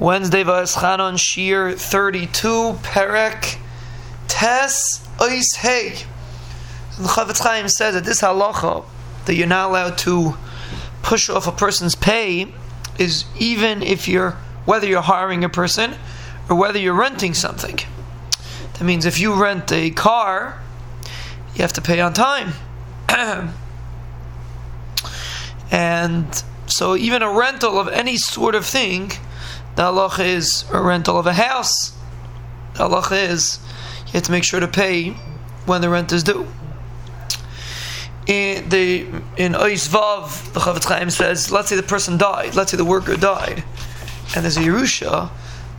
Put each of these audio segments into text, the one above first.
Wednesday Va'eschanon Shir 32 Perek Tes Ois Hey. The Chofetz Chaim says that this halacha that you're not allowed to push off a person's pay is even if you're whether you're hiring a person or whether you're renting something. That means if you rent a car, you have to pay on time. and so even a rental of any sort of thing the halacha is a rental of a house. The halacha is you have to make sure to pay when the rent is due. In the in Ois Vav, the Chofetz Chaim says, let's say the person died, let's say the worker died, and there's a Yerusha,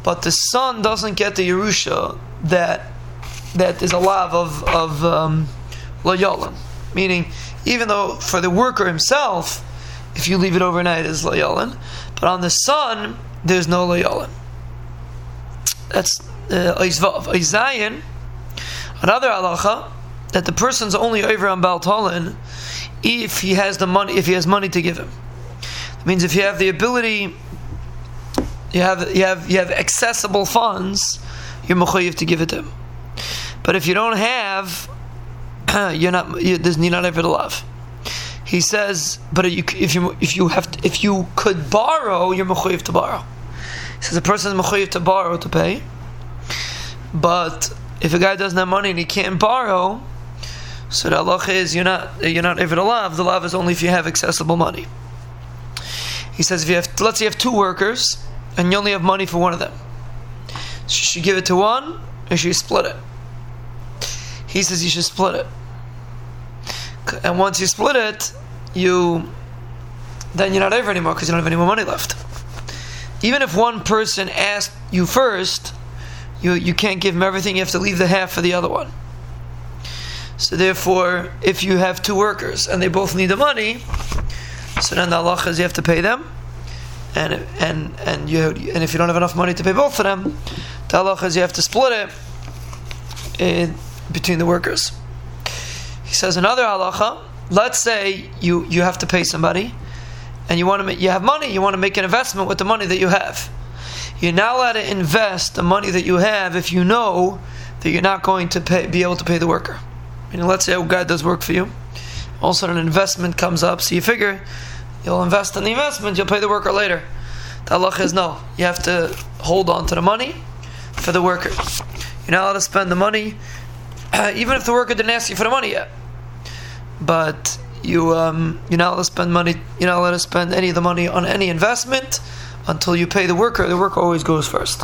but the son doesn't get the Yerusha that that is a lav of of um. Meaning, even though for the worker himself, if you leave it overnight is Layalim, but on the son, there's no layalin. That's Ois Vav. Uh, another halacha, that the person's only over on Baltalin if he has the money, if he has money to give him. It means if you have the ability, you have you have you have accessible funds, you're mechayiv to give it to him. But if you don't have, you're not you, there's not ever to love. He says, but if you if you have to, if you could borrow, you're mechayiv to borrow. He says a person is mechayiv to borrow to pay, but if a guy doesn't have money and he can't borrow, so the halacha is you're not you're not to lav. The lav is only if you have accessible money. He says if you have let's say you have two workers and you only have money for one of them, so you should give it to one or should you split it? He says you should split it. And once you split it, you then you're not over anymore because you don't have any more money left even if one person asked you first, you, you can't give him everything, you have to leave the half for the other one. So therefore, if you have two workers and they both need the money, so then the halacha is you have to pay them, and and and you and if you don't have enough money to pay both of them, the halacha is you have to split it in, between the workers. He says another halacha. Let's say you you have to pay somebody, and you want to make, you have money, you want to make an investment with the money that you have. You're not allowed to invest the money that you have if you know that you're not going to pay, be able to pay the worker. I mean, let's say oh, a guy does work for you. All of a sudden, an investment comes up, so you figure you'll invest in the investment, you'll pay the worker later. The halach is no. You have to hold on to the money for the worker. You're not allowed to spend the money, even if the worker didn't ask you for the money yet. But you um, you're not allowed to spend money. You're not allowed to spend any of the money on any investment until you pay the worker. The worker always goes first.